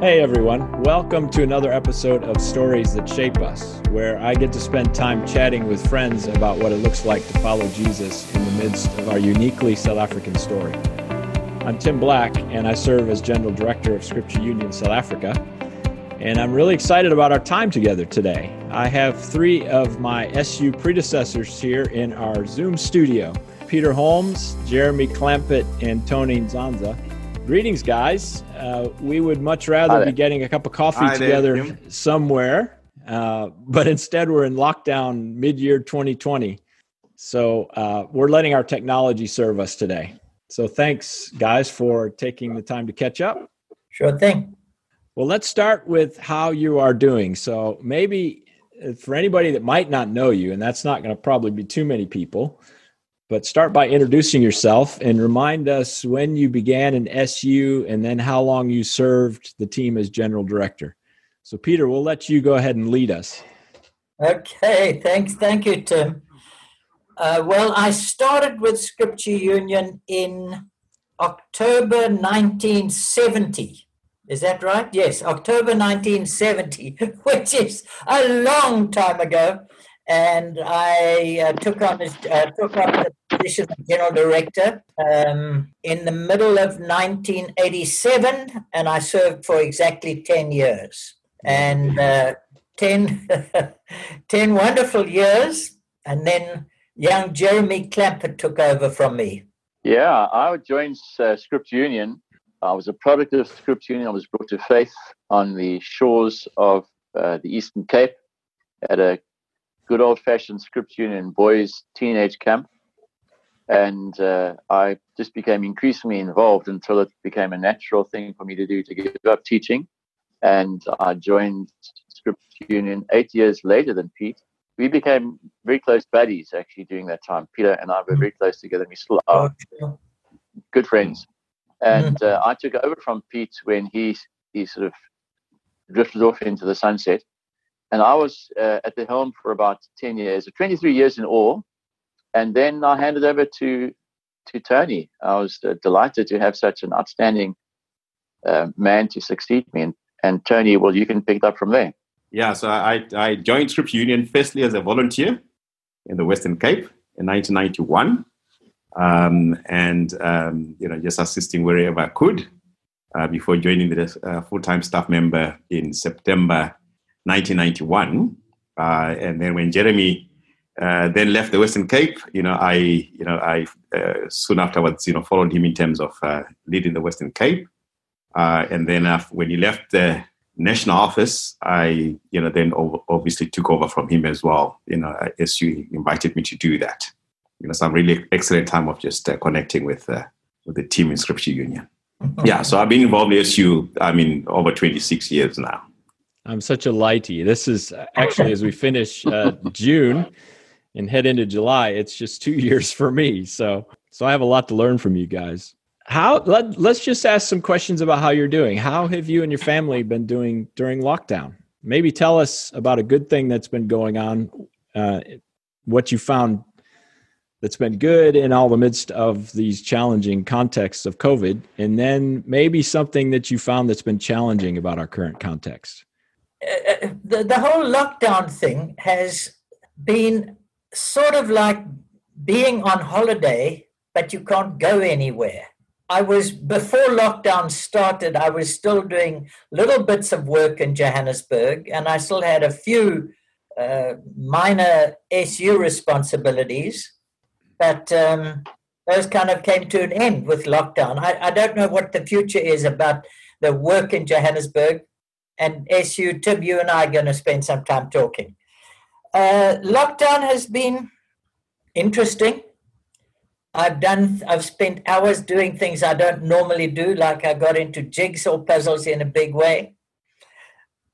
Hey everyone, welcome to another episode of Stories That Shape Us, where I get to spend time chatting with friends about what it looks like to follow Jesus in the midst of our uniquely South African story. I'm Tim Black, and I serve as General Director of Scripture Union South Africa. And I'm really excited about our time together today. I have three of my SU predecessors here in our Zoom studio Peter Holmes, Jeremy Clampett, and Tony Nzanza. Greetings, guys. Uh, we would much rather be getting a cup of coffee Hi together there, somewhere, uh, but instead we're in lockdown mid-year 2020. So uh, we're letting our technology serve us today. So thanks, guys, for taking the time to catch up. Sure thing. Well, let's start with how you are doing. So maybe uh, for anybody that might not know you, and that's not going to probably be too many people, but start by introducing yourself and remind us when you began in SU and then how long you served the team as general director. So, Peter, we'll let you go ahead and lead us. Okay, thanks. Thank you, Tim. Uh, well, I started with Scripture Union in October 1970. Is that right? Yes, October 1970, which is a long time ago and I uh, took on this, uh, took on the position of general director um, in the middle of 1987, and I served for exactly 10 years. And uh, 10, 10 wonderful years, and then young Jeremy Clampett took over from me. Yeah, I joined uh, Scripture Union. I was a product of Scripture Union. I was brought to faith on the shores of uh, the Eastern Cape at a good old fashioned Scripture Union boys teenage camp. And uh, I just became increasingly involved until it became a natural thing for me to do to give up teaching. And I joined Scripture Union eight years later than Pete. We became very close buddies actually during that time. Peter and I were very close together. We still are good friends. And mm-hmm. uh, I took over from Pete when he he sort of drifted off into the sunset and I was uh, at the helm for about 10 years, 23 years in all. And then I handed over to to Tony. I was uh, delighted to have such an outstanding uh, man to succeed me. And, and Tony, well, you can pick it up from there. Yeah, so I, I joined Scripture Union firstly as a volunteer in the Western Cape in 1991. Um, and, um, you know, just assisting wherever I could uh, before joining the uh, full-time staff member in September 1991. Uh, and then when Jeremy uh, then left the Western Cape, you know, I, you know, I uh, soon afterwards, you know, followed him in terms of uh, leading the Western Cape. Uh, and then when he left the national office, I, you know, then obviously took over from him as well. You know, as you invited me to do that. You know, some really excellent time of just uh, connecting with with the team in Scripture Union. Yeah, so I've been involved in SU. I mean, over 26 years now. I'm such a lighty. This is actually as we finish uh, June and head into July. It's just two years for me. So so I have a lot to learn from you guys. How let let's just ask some questions about how you're doing. How have you and your family been doing during lockdown? Maybe tell us about a good thing that's been going on. Uh, what you found that's been good in all the midst of these challenging contexts of COVID, and then maybe something that you found that's been challenging about our current context. Uh, the, the whole lockdown thing has been sort of like being on holiday, but you can't go anywhere. I was, before lockdown started, I was still doing little bits of work in Johannesburg, and I still had a few uh, minor SU responsibilities, but um, those kind of came to an end with lockdown. I, I don't know what the future is about the work in Johannesburg and SU, Tim, you and I are going to spend some time talking. Uh, lockdown has been interesting. I've done, I've spent hours doing things I don't normally do, like I got into jigsaw puzzles in a big way.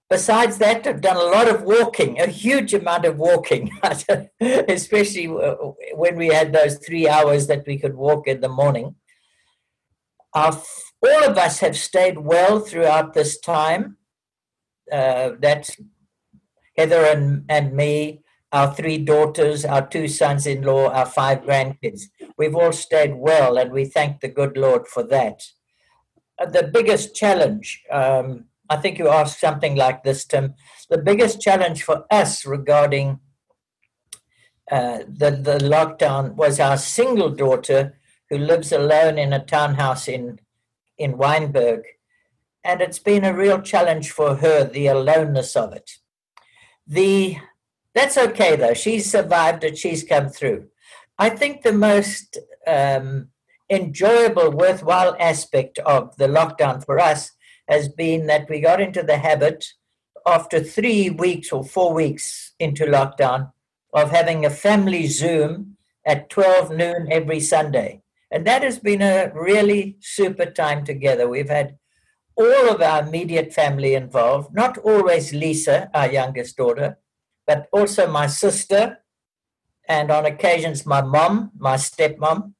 Besides that, I've done a lot of walking, a huge amount of walking, especially when we had those three hours that we could walk in the morning. Our, all of us have stayed well throughout this time uh, that's Heather and, and me, our three daughters, our two sons in law, our five grandkids. We've all stayed well, and we thank the good Lord for that. Uh, the biggest challenge um, I think you asked something like this, Tim. The biggest challenge for us regarding uh, the, the lockdown was our single daughter who lives alone in a townhouse in, in Wynberg. And it's been a real challenge for her, the aloneness of it. The that's okay though. She's survived it. She's come through. I think the most um, enjoyable, worthwhile aspect of the lockdown for us has been that we got into the habit after three weeks or four weeks into lockdown of having a family Zoom at 12 noon every Sunday. And that has been a really super time together. We've had all of our immediate family involved, not always Lisa, our youngest daughter, but also my sister, and on occasions my mom, my stepmom.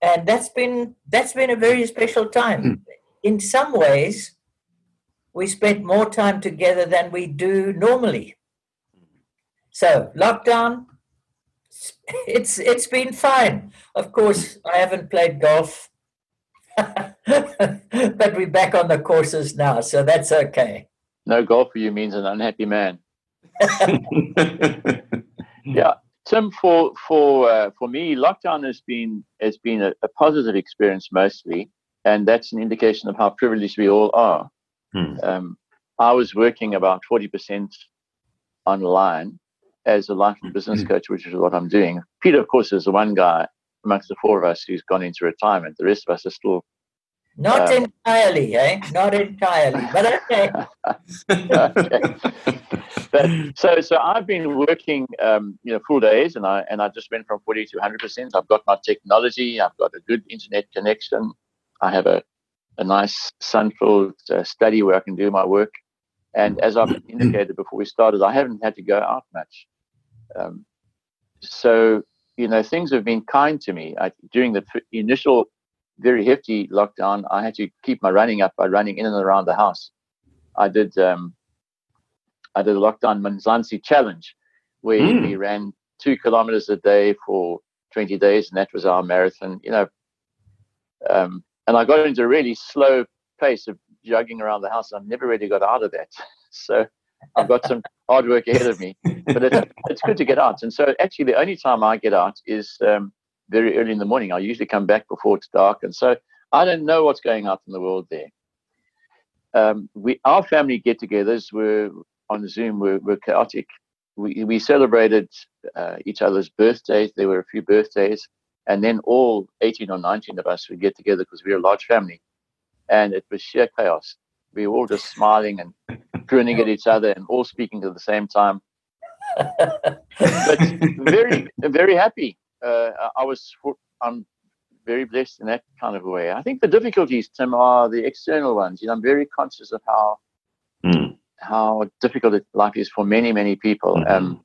And that's been that's been a very special time. Mm. In some ways, we spent more time together than we do normally. So lockdown, it's it's been fine. Of course, I haven't played golf, but we're back on the courses now, so that's okay. No golf for you means an unhappy man. yeah, Tim. For for uh, for me, lockdown has been has been a, a, positive experience mostly, and that's an indication of how privileged we all are. Hmm. Um, I was working about forty percent online as a life and business hmm. coach, which is what I'm doing. Peter, of course, is the one guy amongst the four of us who's gone into retirement. The rest of us are still. Not um, entirely, eh? Not entirely, but okay. okay. But, so, so I've been working, um, you know, full days, and I and I just went from forty to hundred percent. I've got my technology. I've got a good internet connection. I have a a nice sun-filled uh, study where I can do my work. And as I've indicated before we started, I haven't had to go out much. Um, so, you know, things have been kind to me. I, during the initial very hefty lockdown, I had to keep my running up by running in and around the house. I did um, I did a lockdown Mzansi challenge where mm. we ran two kilometers a day for 20 days, and that was our marathon. You know, um, and I got into a really slow pace of jogging around the house. I've never really got out of that. So I've got some hard work ahead of me, but it's, it's good to get out. And so actually, the only time I get out is um, very early in the morning. I usually come back before it's dark, and so I don't know what's going on in the world there. Um, we our family get-togethers were on Zoom were, were chaotic. We we celebrated uh, each other's birthdays. There were a few birthdays, and then all 18 or 19 of us would get together because we we're a large family and it was sheer chaos. We were all just smiling and grinning at each other and all speaking at the same time. but very, very happy. Uh, I was, I'm very blessed in that kind of a way. I think the difficulties, Tim, are the external ones. You know, I'm very conscious of how mm. how difficult life is for many, many people. Mm-hmm. Um,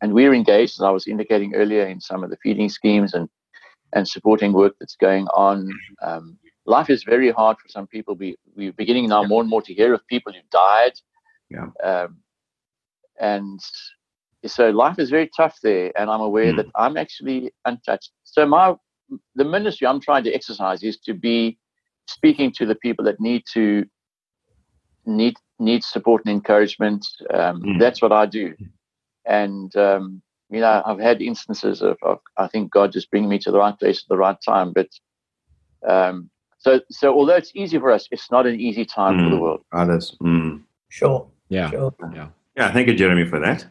and we're engaged, as I was indicating earlier, in some of the feeding schemes and and supporting work that's going on. Um, life is very hard for some people. We we're beginning now yeah. more and more to hear of people who died. Yeah. Um, and so life is very tough there, and I'm aware mm. that I'm actually untouched. So my the ministry I'm trying to exercise is to be speaking to the people that need to need need support and encouragement. Um, mm. That's what I do, and um, you know I've had instances of, of, I think God just bringing me to the right place at the right time, but um, so, so although it's easy for us, it's not an easy time mm. for the mm. world. Others. Mm. Sure. Yeah. Sure. Yeah. Yeah. Thank you, Jeremy, for that.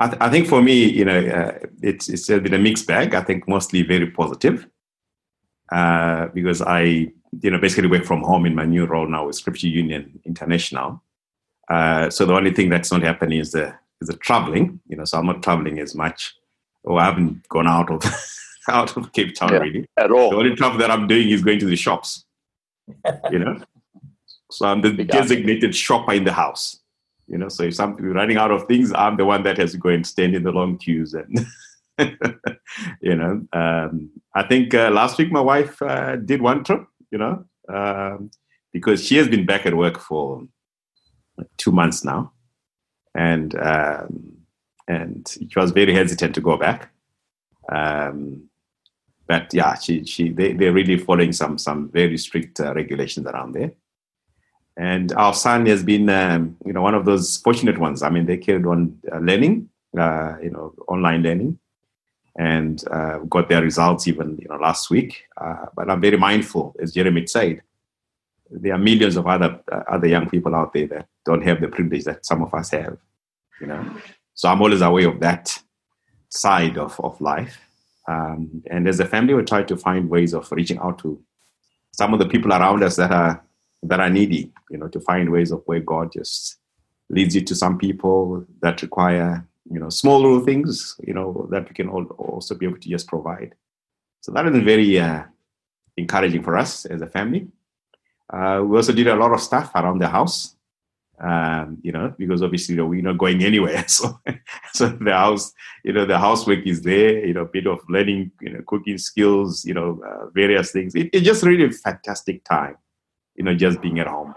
I, th- I think for me, you know, uh, it's it's been a mixed bag. I think mostly very positive, uh, because I, you know, basically work from home in my new role now with Scripture Union International. Uh, so the only thing that's not happening is the is the traveling. You know, so I'm not traveling as much, or I haven't gone out of out of Cape Town yeah, really at all. The only travel that I'm doing is going to the shops. You know, so I'm the designated shopper in the house. You know, so if something running out of things, I'm the one that has to go and stand in the long queues and. you know, um, I think uh, last week my wife uh, did one trip. You know, um, because she has been back at work for two months now, and um, and she was very hesitant to go back. Um, but yeah, she, she, they, they're really following some, some very strict uh, regulations around there. And our son has been, um, you know, one of those fortunate ones. I mean, they carried on uh, learning, uh, you know, online learning, and uh, got their results even, you know, last week. Uh, but I'm very mindful, as Jeremy said, there are millions of other uh, other young people out there that don't have the privilege that some of us have, you know. So I'm always aware of that side of, of life. Um, and as a family, we try to find ways of reaching out to some of the people around us that are that are needy, you know, to find ways of where God just leads you to some people that require, you know, small little things, you know, that we can all, also be able to just provide. So that is very uh, encouraging for us as a family. Uh, we also did a lot of stuff around the house, um, you know, because obviously you know, we're not going anywhere. So, so the house, you know, the housework is there. You know, a bit of learning, you know, cooking skills, you know, uh, various things. It, it's just really a fantastic time, you know, just being at home.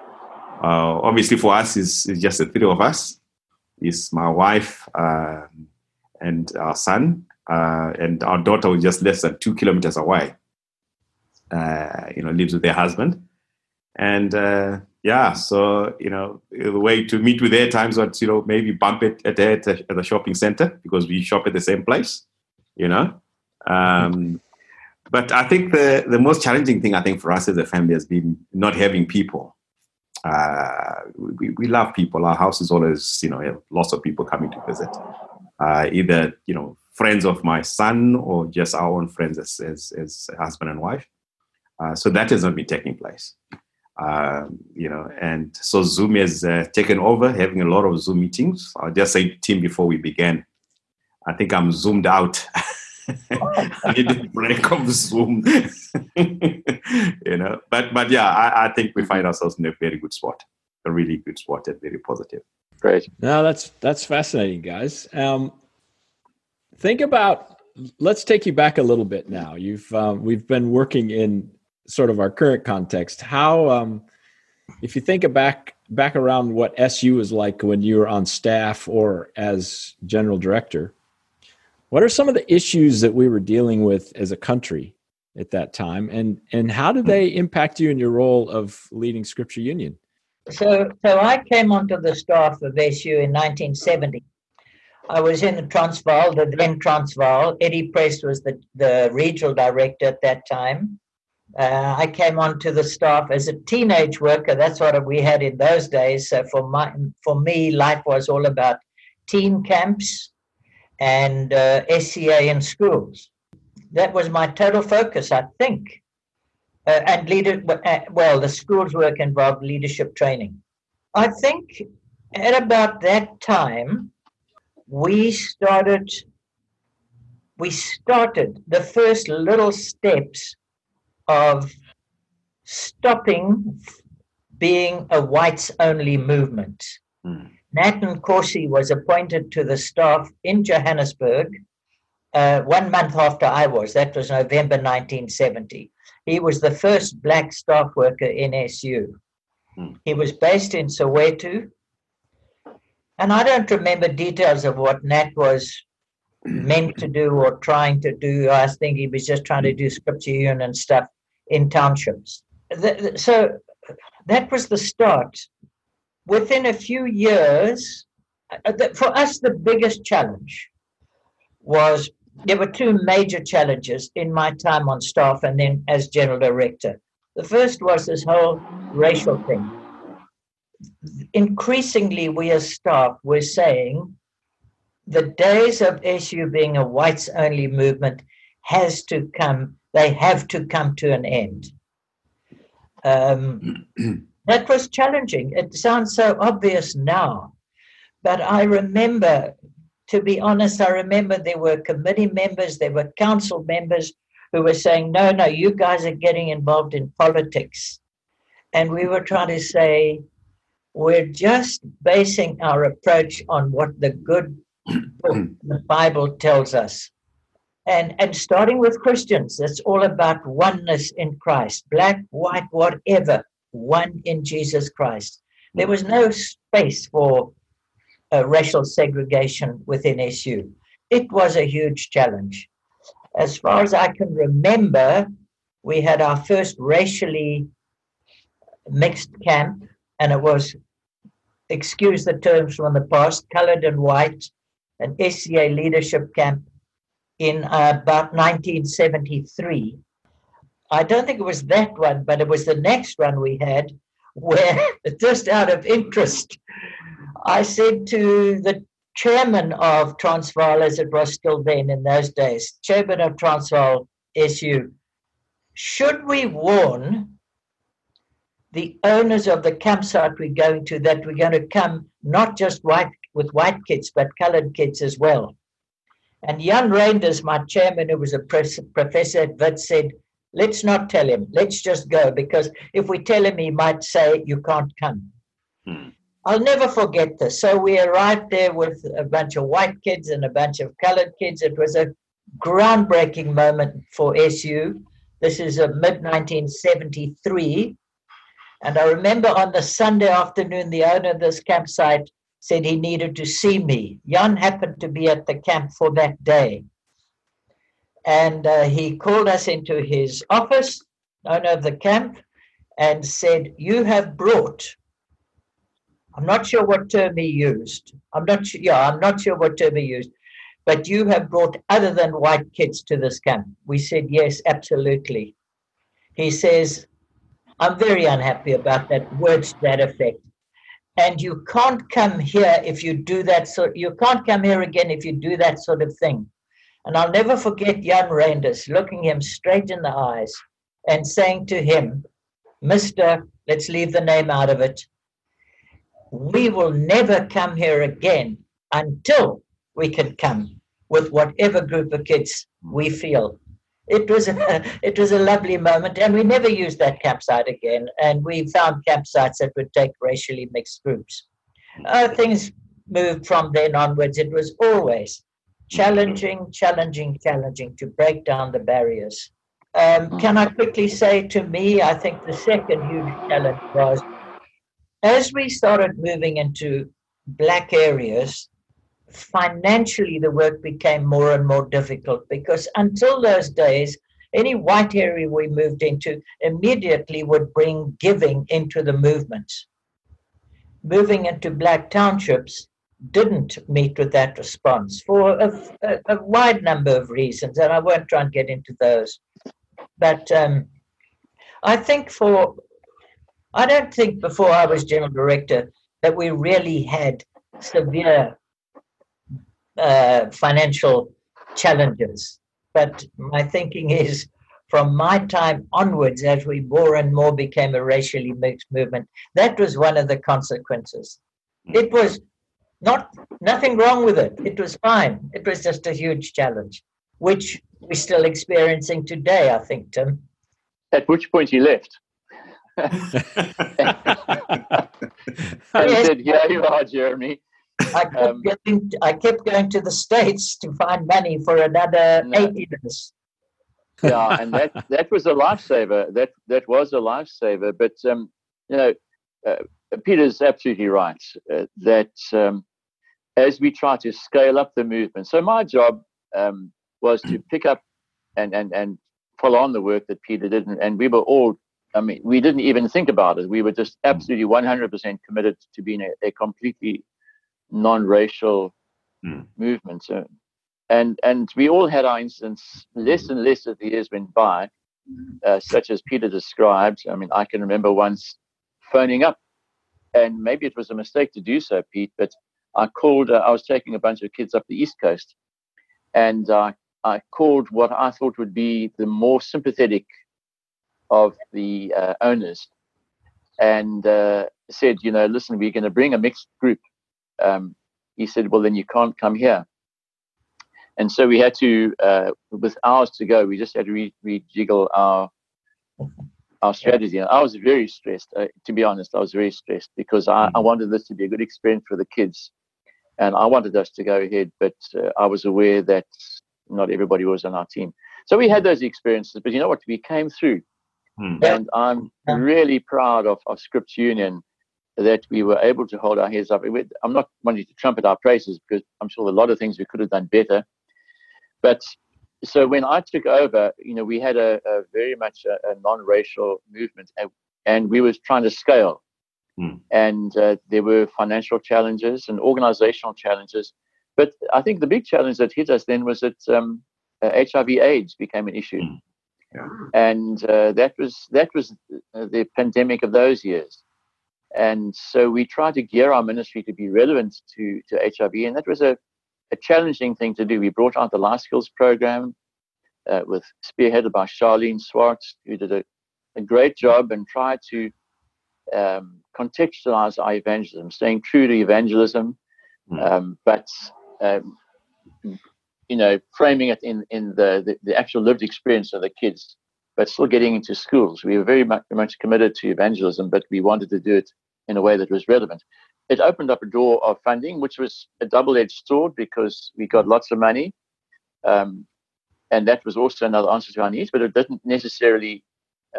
Uh, obviously, for us, is it's just the three of us. Is my wife um, and our son, uh, and our daughter was just less than two kilometers away. Uh, you know, lives with their husband and uh, yeah, so you know, the way to meet with their times was you know maybe bump it at the, at the shopping center because we shop at the same place, you know. Um, but I think the the most challenging thing I think for us as a family has been not having people. Uh, we, we love people. Our house is always you know lots of people coming to visit. Uh, either you know friends of my son or just our own friends as as, as husband and wife. Uh, so that has not been taking place. Um, you know, and so Zoom has uh, taken over, having a lot of Zoom meetings. I'll just say to Tim before we began, I think I'm zoomed out. I need a break of Zoom, you know. But but yeah, I, I, think we find ourselves in a very good spot, a really good spot, and very positive. Great. No, that's that's fascinating, guys. Um, think about. Let's take you back a little bit now. You've um, we've been working in sort of our current context, how um, if you think back back around what SU was like when you were on staff or as general director, what are some of the issues that we were dealing with as a country at that time, and and how did they impact you in your role of leading Scripture Union? So, so I came onto the staff of SU in 1970. I was in the Transvaal, the then Transvaal. Eddie Prest was the, the regional director at that time. Uh, I came onto the staff as a teenage worker. That's what we had in those days. So for my, for me, life was all about teen camps and uh, SCA in schools. That was my total focus, I think. Uh, and leader, uh, well, the schools work involved leadership training. I think at about that time, we started. We started the first little steps of stopping being a whites only movement. Mm. Nathan Corsi was appointed to the staff in Johannesburg uh, one month after I was. That was November 1970. He was the first black staff worker in SU. Mm. He was based in Soweto. And I don't remember details of what Nat was meant to do or trying to do. I think he was just trying to do scripture union and stuff in townships. so that was the start. Within a few years, uh, for us, the biggest challenge was there were two major challenges in my time on staff and then as general director. The first was this whole racial thing. Increasingly, we as staff were saying the days of SU being a whites only movement has to come they have to come to an end. Um, that was challenging. It sounds so obvious now, but I remember, to be honest, I remember there were committee members, there were council members who were saying, no, no, you guys are getting involved in politics. And we were trying to say, we're just basing our approach on what the good book, the Bible tells us and and starting with christians it's all about oneness in christ. Black white whatever one in jesus christ. There was no space for uh, racial segregation within su it was a huge challenge. As far as i can remember we had our first racially mixed camp and it was, excuse the terms from the past, colored and white, an SCA leadership camp in uh, about 1973. I don't think it was that one, but it was the next one we had where, just out of interest, I said to the chairman of Transvaal, as it was still then in those days, chairman of Transvaal SU, should we warn the owners of the campsite we're going to that we're going to come not just white with white kids but colored kids as well? And Jan Reinders, my chairman, who was a professor at Wits, said, let's not tell him. Let's just go because if we tell him, he might say, you can't come. Hmm. I'll never forget this. So we arrived there with a bunch of white kids and a bunch of colored kids. It was a groundbreaking moment for SU. This is a mid 1973. And I remember on the Sunday afternoon, the owner of this campsite said he needed to see me. Jan happened to be at the camp for that day. And uh, he called us into his office, owner of the camp, and said, You have brought I'm not sure what term he used. I'm not sure. Yeah, I'm not sure what term he used. But you have brought other than white kids to this camp. We said yes, absolutely. He says, I'm very unhappy about that. Words that effect. And you can't come here if you do that. So you can't come here again if you do that sort of thing. And I'll never forget Jan Reinders looking him straight in the eyes and saying to him, Mister, let's leave the name out of it we will never come here again until we can come with whatever group of kids we feel. It was a, it was a lovely moment, and we never used that campsite again. And we found campsites that would take racially mixed groups. Uh, things moved from then onwards. It was always challenging, challenging, challenging to break down the barriers. Um, can I quickly say to me, I think the second huge challenge was as we started moving into black areas, financially the work became more and more difficult because until those days, any white area we moved into immediately would bring giving into the movement. Moving into black townships didn't meet with that response for a, a, a wide number of reasons, and I won't try and get into those. But um, I think for I don't think before I was general director that we really had severe uh, financial challenges. But my thinking is from my time onwards, as we more and more became a racially mixed movement, that was one of the consequences. It was not nothing wrong with it. It was fine. It was just a huge challenge, which we're still experiencing today, I think, Tim. At which point you left? and yes. said, "Here you are, Jeremy." I kept, um, getting, I kept going to the states to find money for another no. eight years. yeah, and that that was a lifesaver. That that was a lifesaver. But um, you know, uh, Peter's absolutely right uh, that um, as we try to scale up the movement. So my job um, was to pick up and and and follow on the work that Peter did, and, and we were all I mean, we didn't even think about it. We were just hmm. absolutely 100% committed to being a, a completely non-racial mm. movement. So, and and we all had our incidents. Less and less as the years went by, uh, such as Peter described. I mean, I can remember once phoning up, and maybe it was a mistake to do so, Pete. But I called. Uh, I was taking a bunch of kids up the East Coast, and uh, I called what I thought would be the more sympathetic of the uh, owners and uh, said, you know, listen, we're going to bring a mixed group. Um, he said, well, then you can't come here. And so we had to, uh, with hours to go, we just had to re- rejiggle our our strategy. And I was very stressed, uh, to be honest. I was very stressed because I, I, wanted this to be a good experience for the kids, and I wanted us to go ahead. But uh, I was aware that not everybody was on our team. So we had those experiences. But you know what? We came through. Hmm. And I'm really proud of, of Script Union that we were able to hold our heads up. I'm not wanting to trumpet our praises because I'm sure a lot of things we could have done better. But so when I took over, you know, we had a, a very much a, a, non-racial movement, and, and we was trying to scale. Mm. And uh, there were financial challenges and organizational challenges. But I think the big challenge that hit us then was that um, uh, HIV/AIDS became an issue, Mm. Yeah. and uh, that was that was uh, the pandemic of those years. And so we tried to gear our ministry to be relevant to to HIV, and that was a, a challenging thing to do. We brought out the Life Skills program uh, with spearheaded by Sharlene Swartz, who did a, a great job and tried to um, contextualize our evangelism, staying true to evangelism, Mm. um, but um, you know, framing it in in the, the the actual lived experience of the kids, but still getting into schools. We were very much, much committed to evangelism, but we wanted to do it in a way that was relevant. It opened up a door of funding, which was a double-edged sword because we got lots of money, um, and that was also another answer to our needs. But it didn't necessarily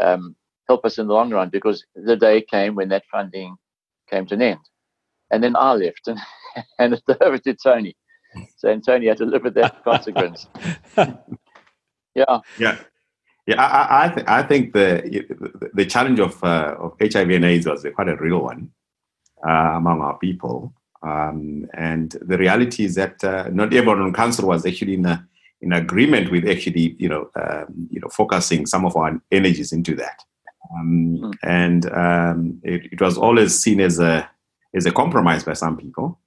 um, help us in the long run because the day came when that funding came to an end, and then I left and handed it over to Tony. So and Tony had to live with that consequence. Yeah, Yeah, yeah. I, I, th- I think the the challenge of uh, of HIV and AIDS was quite a real one uh, among our people, um, and the reality is that uh, not everyone on council was actually in a, in agreement with actually you know um, you know focusing some of our energies into that, um, Mm. and um, it, it was always seen as a as a compromise by some people,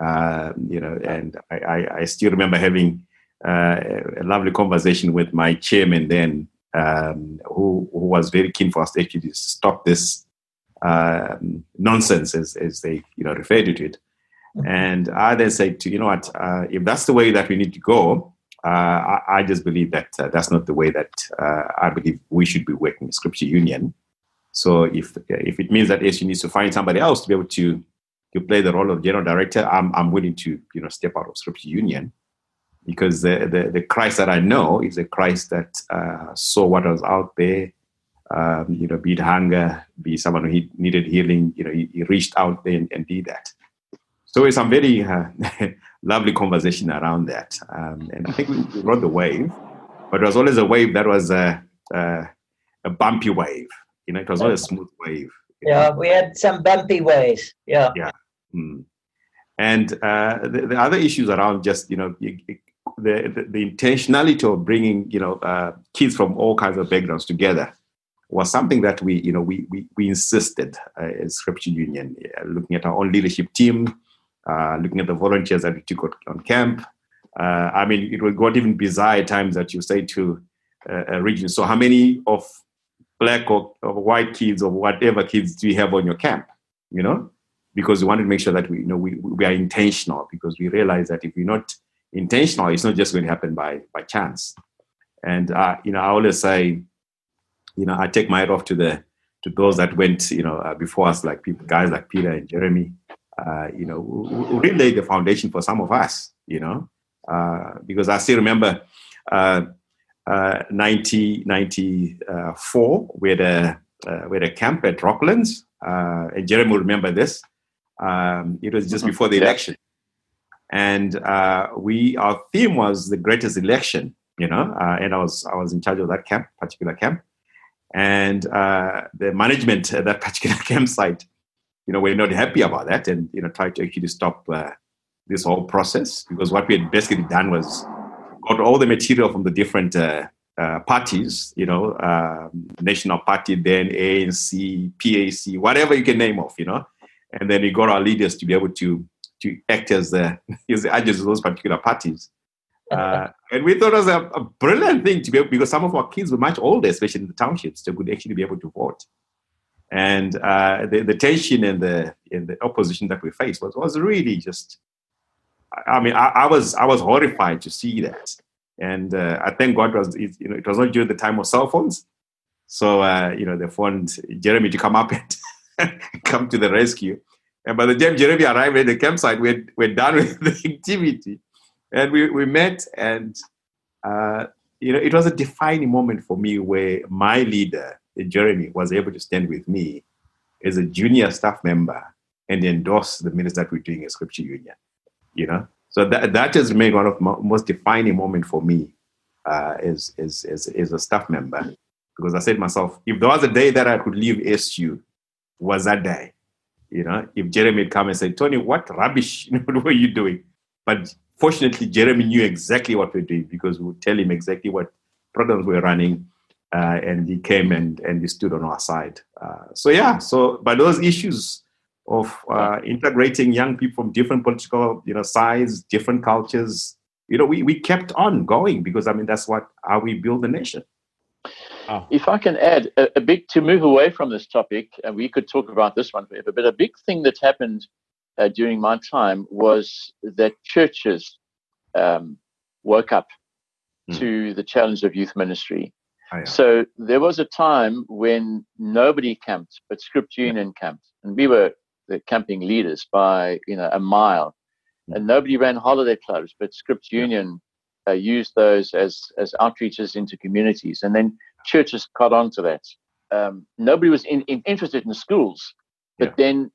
um, you know, and I, I, I still remember having uh, a lovely conversation with my chairman then, um, who, who was very keen for us to actually stop this um, nonsense, as, as they you know referred to it. And I then said, to you know what, uh, if that's the way that we need to go, uh, I, I just believe that uh, that's not the way that uh, I believe we should be working with Scripture Union. So if if it means that SU needs to find somebody else to be able to to play the role of general director, I'm I'm willing to you know step out of Scripture Union because the, the, the Christ that I know is a Christ that uh, saw what was out there, um, you know, be it hunger, be someone who he needed healing, you know, he, he reached out there and, and did that. So it's some very uh, lovely conversation around that. Um, and I think we, we rode the wave, but it was always a wave that was a, a, a bumpy wave. You know, it was not a smooth wave. know. Yeah, we had some bumpy waves. Yeah. Mm. And uh, the, the other issues around just you know the, the, intentionality of bringing you know uh, kids from all kinds of backgrounds together was something that we you know we we, we insisted uh, as Scripture Union, uh, looking at our own leadership team, uh, looking at the volunteers that we took on, camp. Uh, I mean, it would go even bizarre at times that you say to uh, a region, so how many of black or, or white kids or whatever kids do you have on your camp? You know, because we wanted to make sure that we you know we, we are intentional because we realize that if we're not intentional, it's not just going to happen by by chance. And uh, you know, I always say, you know, I take my hat off to the to those that went, you know, uh, before us, like people, guys like Peter and Jeremy, uh, you know, who, who really laid the foundation for some of us, you know, uh, because I still remember uh, uh, 1994, we had a uh, we had a camp at Rocklands, uh, and Jeremy will remember this. Um, it was just Mhm. before the Yeah. election, and uh, we our theme was the greatest election, you know, uh, and I was I was in charge of that camp, particular camp, and uh, the management at that particular campsite, you know, we're not happy about that, and you know, tried to actually stop uh, this whole process because what we had basically done was got all the material from the different uh, uh, parties, you know, um, National Party, then ANC, PAC, whatever you can name off, you know, and then we got our leaders to be able to to act as the as the agents of those particular parties. Uh, and we thought it was a, a brilliant thing to be able, because some of our kids were much older, especially in the townships, they could actually be able to vote. And uh, the, the tension and the and the opposition that we faced was was really just. I mean, I, I was I was horrified to see that, and uh, I thank God was it, you know it was not during the time of cell phones, so uh, you know they phoned Jeremy to come up and come to the rescue. And by the time Jeremy arrived at the campsite, we're, we're done with the activity. And we, we met, and uh, you know, it was a defining moment for me where my leader, Jeremy, was able to stand with me as a junior staff member and endorse the minutes that we're doing at Scripture Union. You know, so that that has one of the most defining moment for me uh, as, as as as a staff member because I said to myself, if there was a day that I could leave SU, was that day you know, if Jeremy had come and said, Tony, what rubbish what were you doing? But fortunately, Jeremy knew exactly what we're doing because we would tell him exactly what programs we're running. Uh, and he came and, and he stood on our side. Uh, so, yeah, so, but those issues of uh, integrating young people from different political, you know, sides, different cultures, you know, we, we kept on going because, I mean, that's what, how we build the nation. Oh. If I can add a, a, big to move away from this topic, and we could talk about this one forever, but a big thing that happened uh, during my time was that churches um, woke up mm. to the challenge of youth ministry. Oh, yeah. So there was a time when nobody camped, but Script Union yeah. camped, and we were the camping leaders by you know a mile, mm. and nobody ran holiday clubs, but Script Union uh, used those as as outreaches into communities, and then churches caught on to that. Um, nobody was in, in, interested in schools, but yeah. then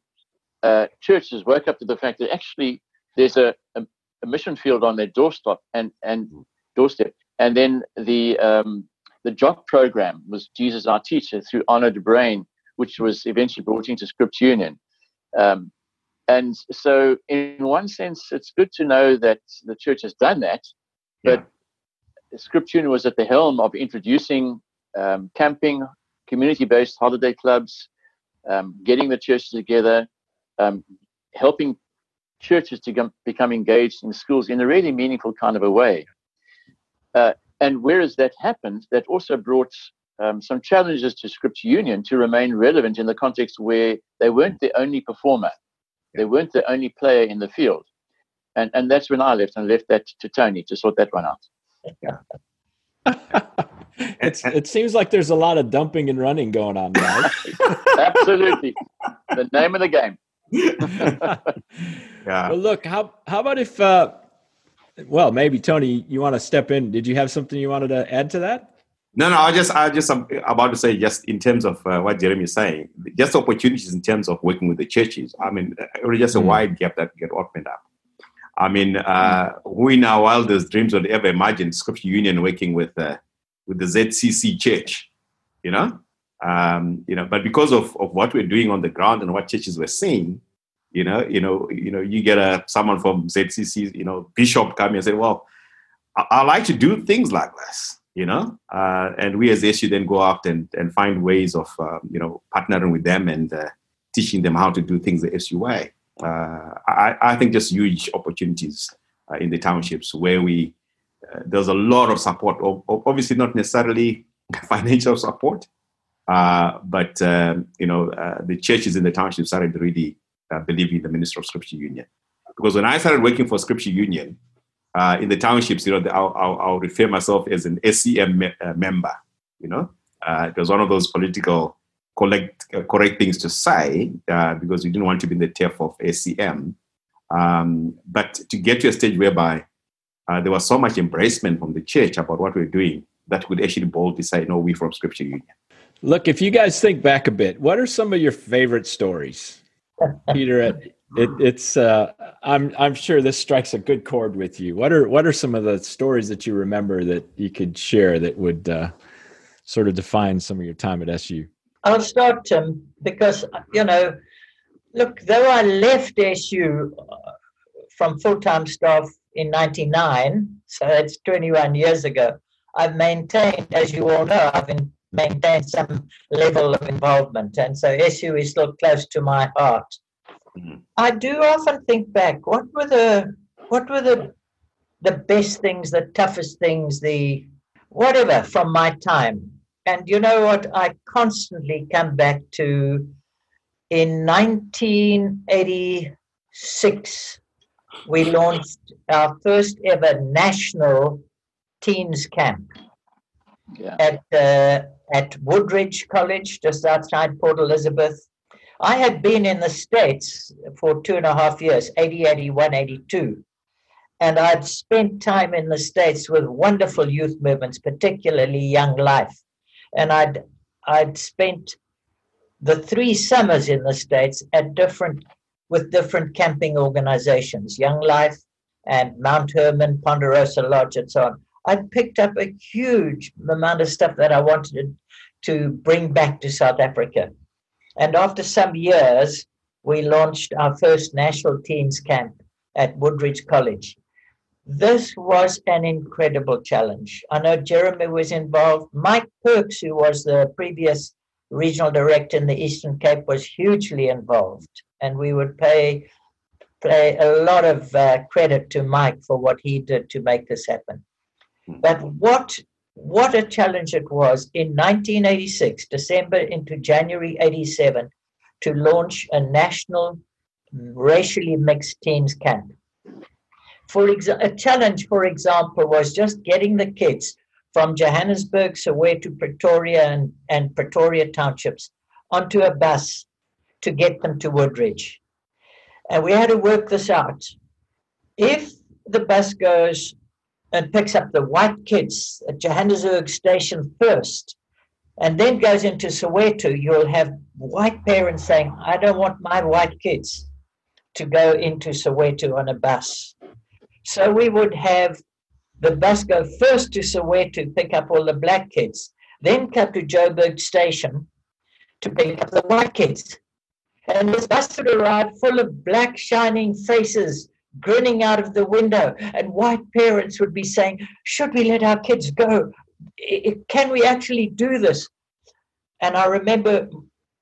uh, churches woke up to the fact that actually there's a, a, a, mission field on their doorstep and and mm. doorstep, and then the um, the job program was Jesus Our Teacher through Arno de Bruyn, which was eventually brought into Script Union. Um, and so, in one sense, it's good to know that the church has done that, but yeah. Script Union was at the helm of introducing um, camping, community-based holiday clubs, um, getting the churches together, um, helping churches to become engaged in schools in a really meaningful kind of a way. Uh, and whereas that happened, that also brought um, some challenges to Scripture Union to remain relevant in the context where they weren't the only performer, they weren't the only player in the field. And, and that's when I left and left that to Tony to sort that one out. Yeah. it's, it seems like there's a lot of dumping and running going on now. Absolutely. The name of the game. yeah. Well, look, how, how about if, uh, well, maybe Tony, you want to step in. Did you have something you wanted to add to that? No, no, I just, I just I'm about to say, just in terms of uh, what Jeremy is saying, just opportunities in terms of working with the churches. I mean, just a mm. wide gap that get opened up. I mean, uh, who in our wildest dreams would ever imagine Scripture Union working with uh, with the ZCC church, you know, um, you know. But because of, of what we're doing on the ground and what churches were saying, you know, you know, you know, you get a someone from ZCC, you know, bishop come and say, well, I, I like to do things like this, you know, uh, and we as SU then go out and, and find ways of, uh, you know, partnering with them and uh, teaching them how to do things the SU way. Uh, I, I think just huge opportunities uh, in the townships where we uh, there's a lot of support. Obviously, not necessarily financial support, uh, but um, you know, uh, the churches in the township started really uh, believing in the ministry of Scripture Union. Because when I started working for Scripture Union uh, in the townships, you know, I'll, I'll, I'll, refer myself as an SCM me- member. You know, it was one of those political correct correct things to say because we didn't want to be in the turf of SCM. Um, but to get to a stage whereby uh, there was so much embracement from the church about what we are doing that would actually boldly say, no, we from Scripture Union. Look, if you guys think back a bit, what are some of your favorite stories? Peter, it, it, it's uh, I'm I'm sure this strikes a good chord with you. What are what are some of the stories that you remember that you could share that would uh, sort of define some of your time at SU? I'll start, Tim, because you know, look, though I left SU uh, from full time staff in 99, so that's 21 years ago, I've maintained, as you all know, I've in, maintained some level of involvement. And so SU is still close to my heart. Mm-hmm. I do often think back, what were the what were the the best things, the toughest things, the whatever from my time? And you know what? I constantly come back to in 1986 we launched our first ever national teens camp yeah. at uh, at Woodridge College, just outside Port Elizabeth. I had been in the States for two and a half years, 80, 81, 82. And I'd spent time in the States with wonderful youth movements, particularly Young Life. And I'd I'd spent the three summers in the States at different with different camping organizations, Young Life and Mount Hermon, Ponderosa Lodge, and so on. I'd picked up a huge amount of stuff that I wanted to bring back to South Africa. And after some years, we launched our first national teens camp at Woodridge College. This was an incredible challenge. I know Jeremy was involved. Mike Perks, who was the previous regional director in the Eastern Cape, was hugely involved. And we would pay, pay a lot of uh, credit to Mike for what he did to make this happen. Hmm. But what what a challenge it was in 1986, December into January 87, to launch a national racially mixed teams camp. For exa- a challenge, for example, was just getting the kids from Johannesburg, Soweto, Pretoria, and, and Pretoria townships onto a bus to get them to Woodridge. And we had to work this out. If the bus goes and picks up the white kids at Johannesburg station first, and then goes into Soweto, you'll have white parents saying, I don't want my white kids to go into Soweto on a bus. So we would have the bus go first to Soweto, pick up all the black kids, then come to Joburg station to pick up the white kids. And this bus would arrive full of black shining faces grinning out of the window, and white parents would be saying, Should we let our kids go? Can we actually do this? And I remember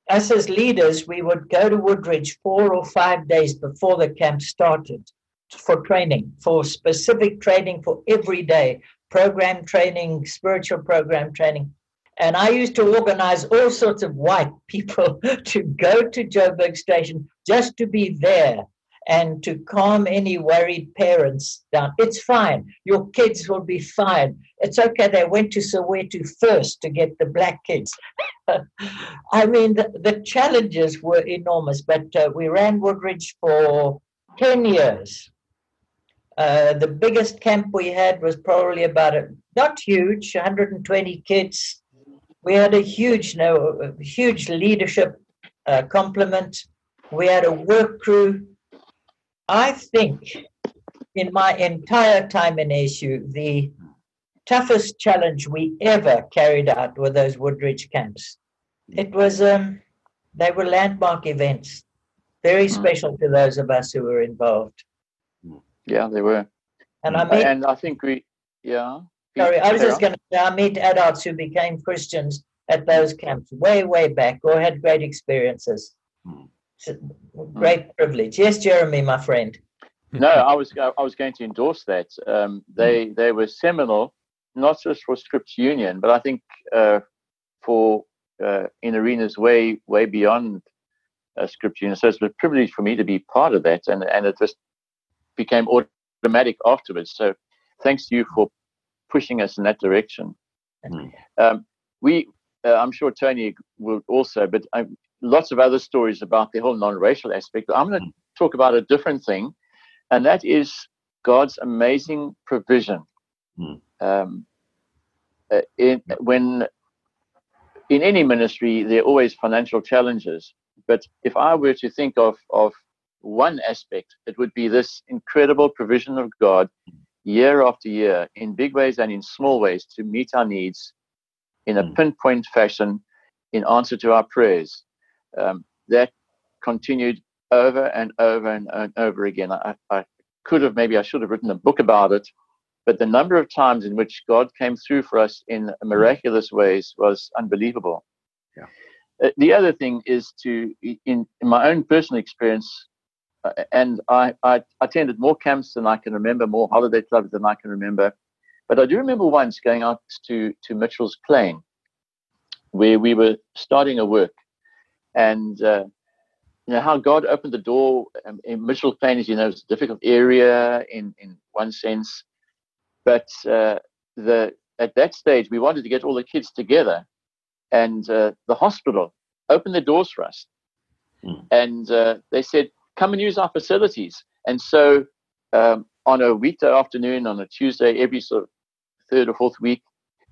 us as leaders, we would go to Woodridge four or five days before the camp started for training, for specific training for every day, program training, spiritual program training. And I used to organize all sorts of white people to go to Joburg Station just to be there and to calm any worried parents down. It's fine. Your kids will be fine. It's okay. They went to Soweto first to get the black kids. I mean, the, the, challenges were enormous, but uh, we ran Woodridge for 10 years. Uh, the biggest camp we had was probably about a, not huge, 120 kids. We had a huge, no, a huge leadership uh, complement. We had a work crew. I think in my entire time in ASU, the toughest challenge we ever carried out were those Woodridge camps. It was, um, they were landmark events, very hmm. special to those of us who were involved. Yeah, they were. And I meet, and I think we, yeah. Sorry, I was just going to say, I meet adults who became Christians at those camps way, way back or had great experiences. Hmm. great hmm. privilege. Yes, Jeremy, my friend. No, I was I was going to endorse that. Um, they hmm. they were seminal, not just for Script Union, but I think uh, for uh, in arenas way way beyond uh, Script Union. So it's a privilege for me to be part of that, and and it just became automatic afterwards. So thanks to you for pushing us in that direction. Mm. Um, we, uh, I'm sure Tony will also, but uh, lots of other stories about the whole non-racial aspect. But I'm going to mm. talk about a different thing, and that is God's amazing provision. Mm. Um, uh, in, when in any ministry, there are always financial challenges. But if I were to think of, of one aspect, it would be this incredible provision of God year after year in big ways and in small ways to meet our needs in a hmm. pinpoint fashion in answer to our prayers. Um, that continued over and over and, and over again. I, I, could have, maybe I should have written a book about it, but the number of times in which God came through for us in miraculous ways was unbelievable. Yeah. Uh, the other thing is to, in, in my own personal experience, and I, I attended more camps than I can remember, more holiday clubs than I can remember. But I do remember once going out to, to Mitchell's Plain, where we were starting a work. And uh, you know how God opened the door um, in Mitchell's Plain, as you know, it's a difficult area in, in one sense. But uh, the at that stage, we wanted to get all the kids together, and uh, the hospital opened the doors for us. Mm. And uh, they said, come and use our facilities. And so um, on a weekday afternoon, on a Tuesday, every sort of third or fourth week,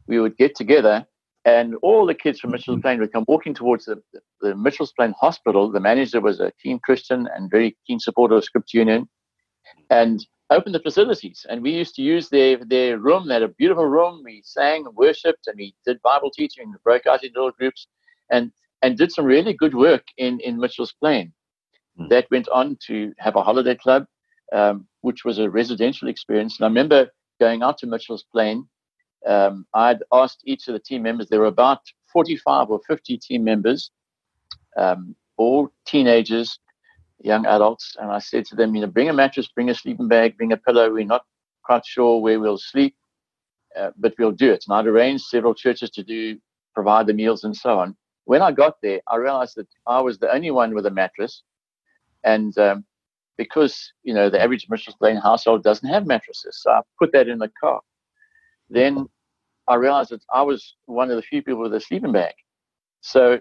we would get together and all the kids from Mitchell's Plain would come walking towards the, the Mitchell's Plain Hospital. The manager was a keen Christian and very keen supporter of Script Union and opened the facilities. And we used to use their, their room. They had a beautiful room. We sang and worshipped and we did Bible teaching and broke out in little groups and, and did some really good work in, in Mitchell's Plain. Mm. that went on to have a holiday club, um, which was a residential experience. And I remember going out to Mitchell's Plain. Um, I'd asked each of the team members, there were about 45 or 50 team members, um, all teenagers, young adults. And I said to them, you know, bring a mattress, bring a sleeping bag, bring a pillow. We're not quite sure where we'll sleep, uh, but we'll do it. And I'd arranged several churches to do, provide the meals and so on. When I got there, I realized that I was the only one with a mattress. And um, because, you know, the average Mitchell's Plain household doesn't have mattresses. So I put that in the car. Then I realized that I was one of the few people with a sleeping bag. So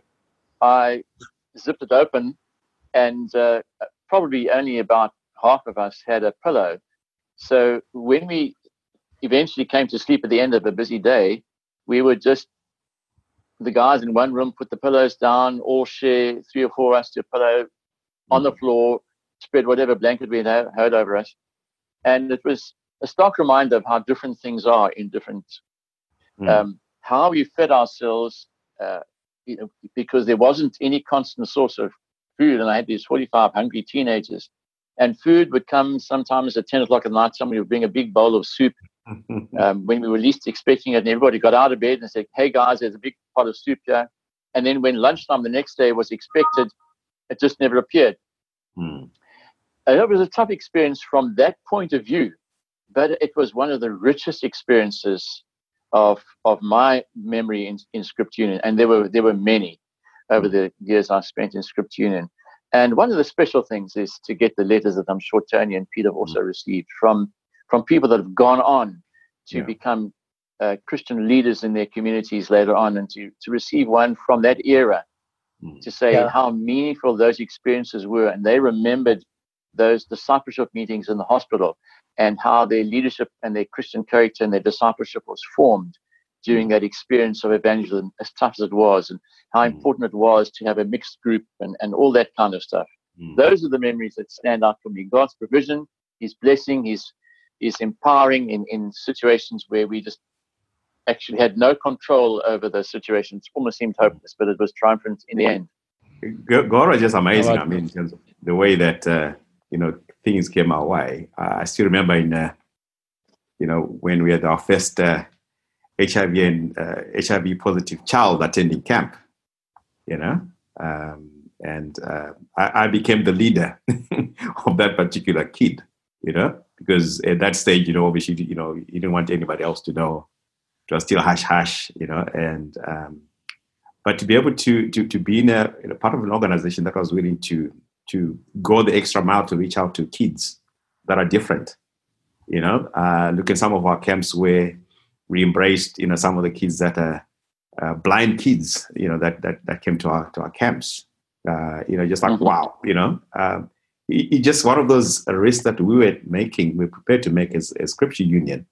I zipped it open, and uh, probably only about half of us had a pillow. So when we eventually came to sleep at the end of a busy day, we would just the guys in one room put the pillows down, all share three or four us to a pillow on the floor, spread whatever blanket we had had over us, and it was a stark reminder of how different things are in different mm. um, how we fed ourselves, uh, you know, because there wasn't any constant source of food, and I had these 45 hungry teenagers, and food would come sometimes at 10 o'clock at night. Somebody would bring a big bowl of soup um, when we were least expecting it, and everybody got out of bed and said, "Hey guys, there's a big pot of soup here." And then when lunchtime the next day was expected, it just never appeared. and it was a tough experience from that point of view, but it was one of the richest experiences of of my memory in, in Script Union, and there were there were many over the years I spent in Script Union. And one of the special things is to get the letters that I'm sure Tony and Peter have also mm. received from from people that have gone on to yeah. become uh, Christian leaders in their communities later on, and to to receive one from that era. To say yeah. how meaningful those experiences were, and they remembered those discipleship meetings in the hospital and how their leadership and their Christian character and their discipleship was formed during that experience of evangelism, as tough as it was, and how mm. important it was to have a mixed group and, and all that kind of stuff. Mm. Those are the memories that stand out for me. God's provision, His blessing, His His empowering in, in situations where we just actually had no control over the situation. It Almost seemed hopeless, but it was triumphant in the end. God was just amazing. I mean, in terms of the way that uh, you know things came our way. Uh, I still remember in, uh, you know, when we had our first uh, HIV and HIV uh, positive child attending camp, you know, um, and uh, I, I, became the leader of that particular kid, you know, because at that stage, you know, obviously, you know, you didn't want anybody else to know. It was still hush hush, you know, and um, but to be able to to to be in a, in a part of an organization that was willing to to go the extra mile to reach out to kids that are different. You know, uh, look at some of our camps where we embraced, you know, some of the kids that are uh, blind kids, you know, that that that came to our to our camps. Uh, you know, just like mm-hmm. wow, you know, um, it, it just one of those risks that we were making, we are prepared to make as a Scripture Union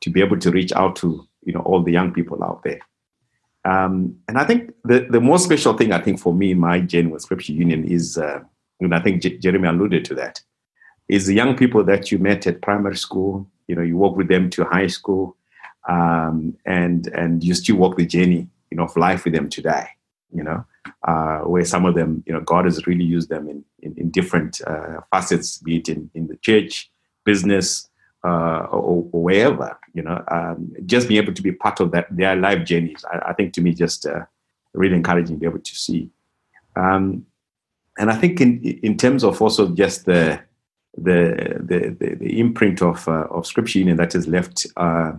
to be able to reach out to you know all the young people out there. Um, and I think the the most special thing I think for me in my journey with Scripture Union is uh, and I think J- Jeremy alluded to that, is the young people that you met at primary school, you know, you walk with them to high school, um, and and you still walk the journey, you know, of life with them today, you know, uh, where some of them, you know, God has really used them in, in, in different uh, facets, be it in, in the church, business, uh, or, or, wherever, you know, um, just being able to be part of that their life journeys, I, I think to me just uh, really encouraging to be able to see. Um, and I think in in terms of also just the the the, the, the imprint of uh, of Scripture Union that is left uh,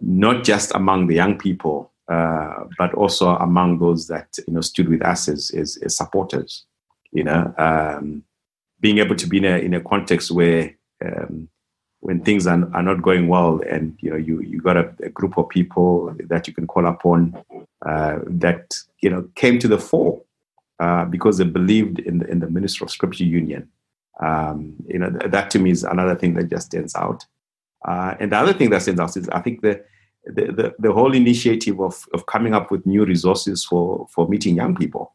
not just among the young people, uh, but also among those that you know stood with us as as, as supporters. You know, um, being able to be in a in a context where um, when things are, are not going well, and you know you you got a, a group of people that you can call upon uh, that you know came to the fore uh, because they believed in the, in the ministry of Scripture Union. Um, you know, that to me is another thing that just stands out. Uh, and the other thing that stands out is I think the, the, the, the, whole initiative of, of coming up with new resources for, for meeting young people,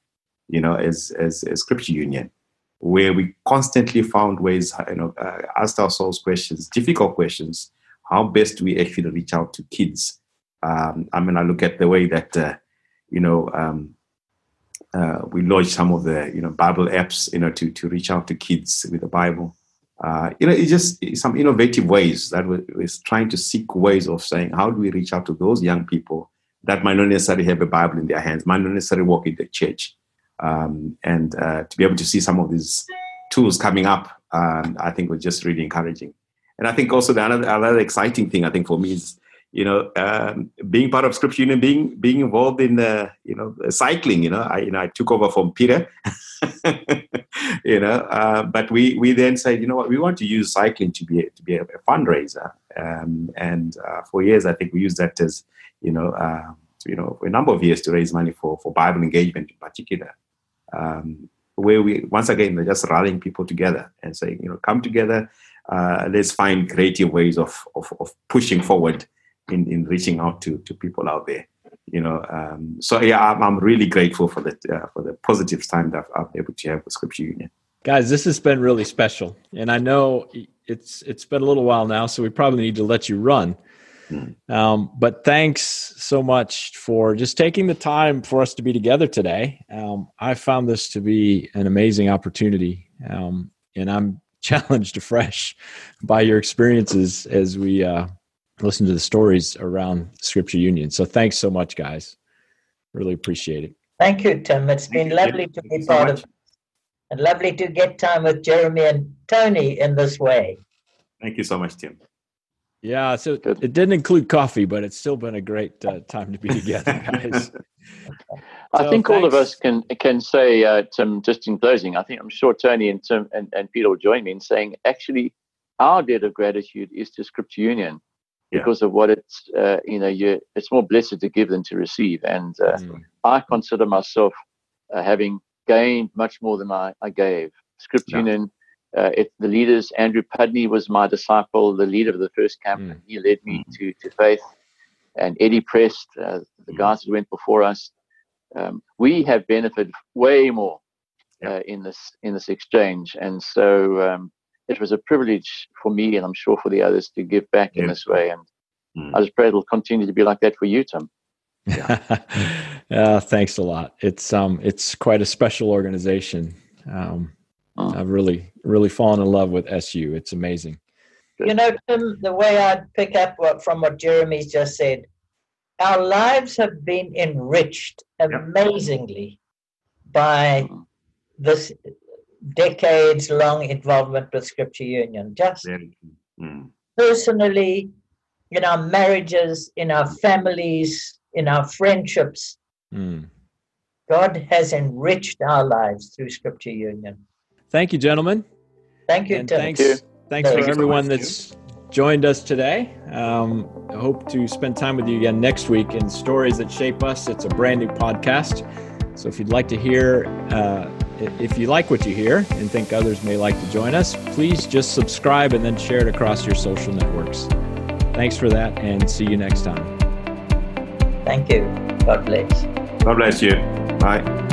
you know, as, as, as Scripture Union, where we constantly found ways, you know, uh, asked ourselves questions, difficult questions, how best we actually reach out to kids. Um, I mean, I look at the way that, uh, you know, um, uh, we launched some of the you know Bible apps, you know, to to reach out to kids with the Bible. Uh, you know, it's just some innovative ways that we're, trying to seek ways of saying how do we reach out to those young people that might not necessarily have a Bible in their hands, might not necessarily walk in the church, um, and uh, to be able to see some of these tools coming up, um, I think was just really encouraging. And I think also the another, another exciting thing I think for me is you know, um, being part of Scripture Union, being being involved in uh, you know cycling. You know, I you know I took over from Peter. you know, uh, but we we then said, you know what, we want to use cycling to be to be a, a fundraiser. Um, and uh, for years, I think we used that as you know, uh, you know, a number of years to raise money for for Bible engagement in particular. Um, where we once again they're just rallying people together and saying, you know, come together. Uh, let's find creative ways of, of, of pushing forward in, in reaching out to, to people out there. You know, um, so yeah, I'm, I'm, really grateful for the uh, for the positive time that I've been able to have with Scripture Union. Guys, this has been really special, and I know it's it's been a little while now, so we probably need to let you run. Mm. Um, but thanks so much for just taking the time for us to be together today. Um, I found this to be an amazing opportunity, um, and I'm challenged afresh by your experiences as we uh, listen to the stories around Scripture Union. So thanks so much, guys. Really appreciate it. Thank you, Tim. It's been lovely to be part of and lovely to get time with Jeremy and Tony in this way. Thank you so much, Tim. Yeah, so it didn't include coffee, but it's still been a great uh, time to be together, guys. I so, think thanks. all of us can can say, uh, Tim, just in closing, I think I'm sure Tony and Tim and, and Peter will join me in saying, actually, our debt of gratitude is to Scripture Union because of what it's uh, you know you it's more blessed to give than to receive and uh, mm. i consider myself uh, having gained much more than i, I gave scripture union uh, it, the leaders andrew pudney was my disciple the leader of the first camp mm. and he led me mm. to, to faith and eddie prest uh, the mm. guys who went before us um, we have benefited way more uh, in this in this exchange and so um, it was a privilege for me, and I'm sure for the others, to give back yeah. in this way. And mm. I just pray it'll continue to be like that for you, Tim. Yeah. uh, thanks a lot. It's um, it's quite a special organization. Um, mm. I've really, really fallen in love with SU. It's amazing. You know, Tim, the way I'd pick up what, from what Jeremy's just said, our lives have been enriched amazingly by hmm. this decades long involvement with Scripture Union. Just mm. personally, in our marriages, in our families, in our friendships, mm. God has enriched our lives through Scripture Union. Thank you, gentlemen. Thank you, and Thanks, Thank you. thanks for everyone that's joined us today. Um, I hope to spend time with you again next week in Stories That Shape Us. It's a brand new podcast. So if you'd like to hear, uh, if you like what you hear and think others may like to join us, please just subscribe and then share it across your social networks. Thanks for that and see you next time. Thank you. God bless. God bless you. Bye.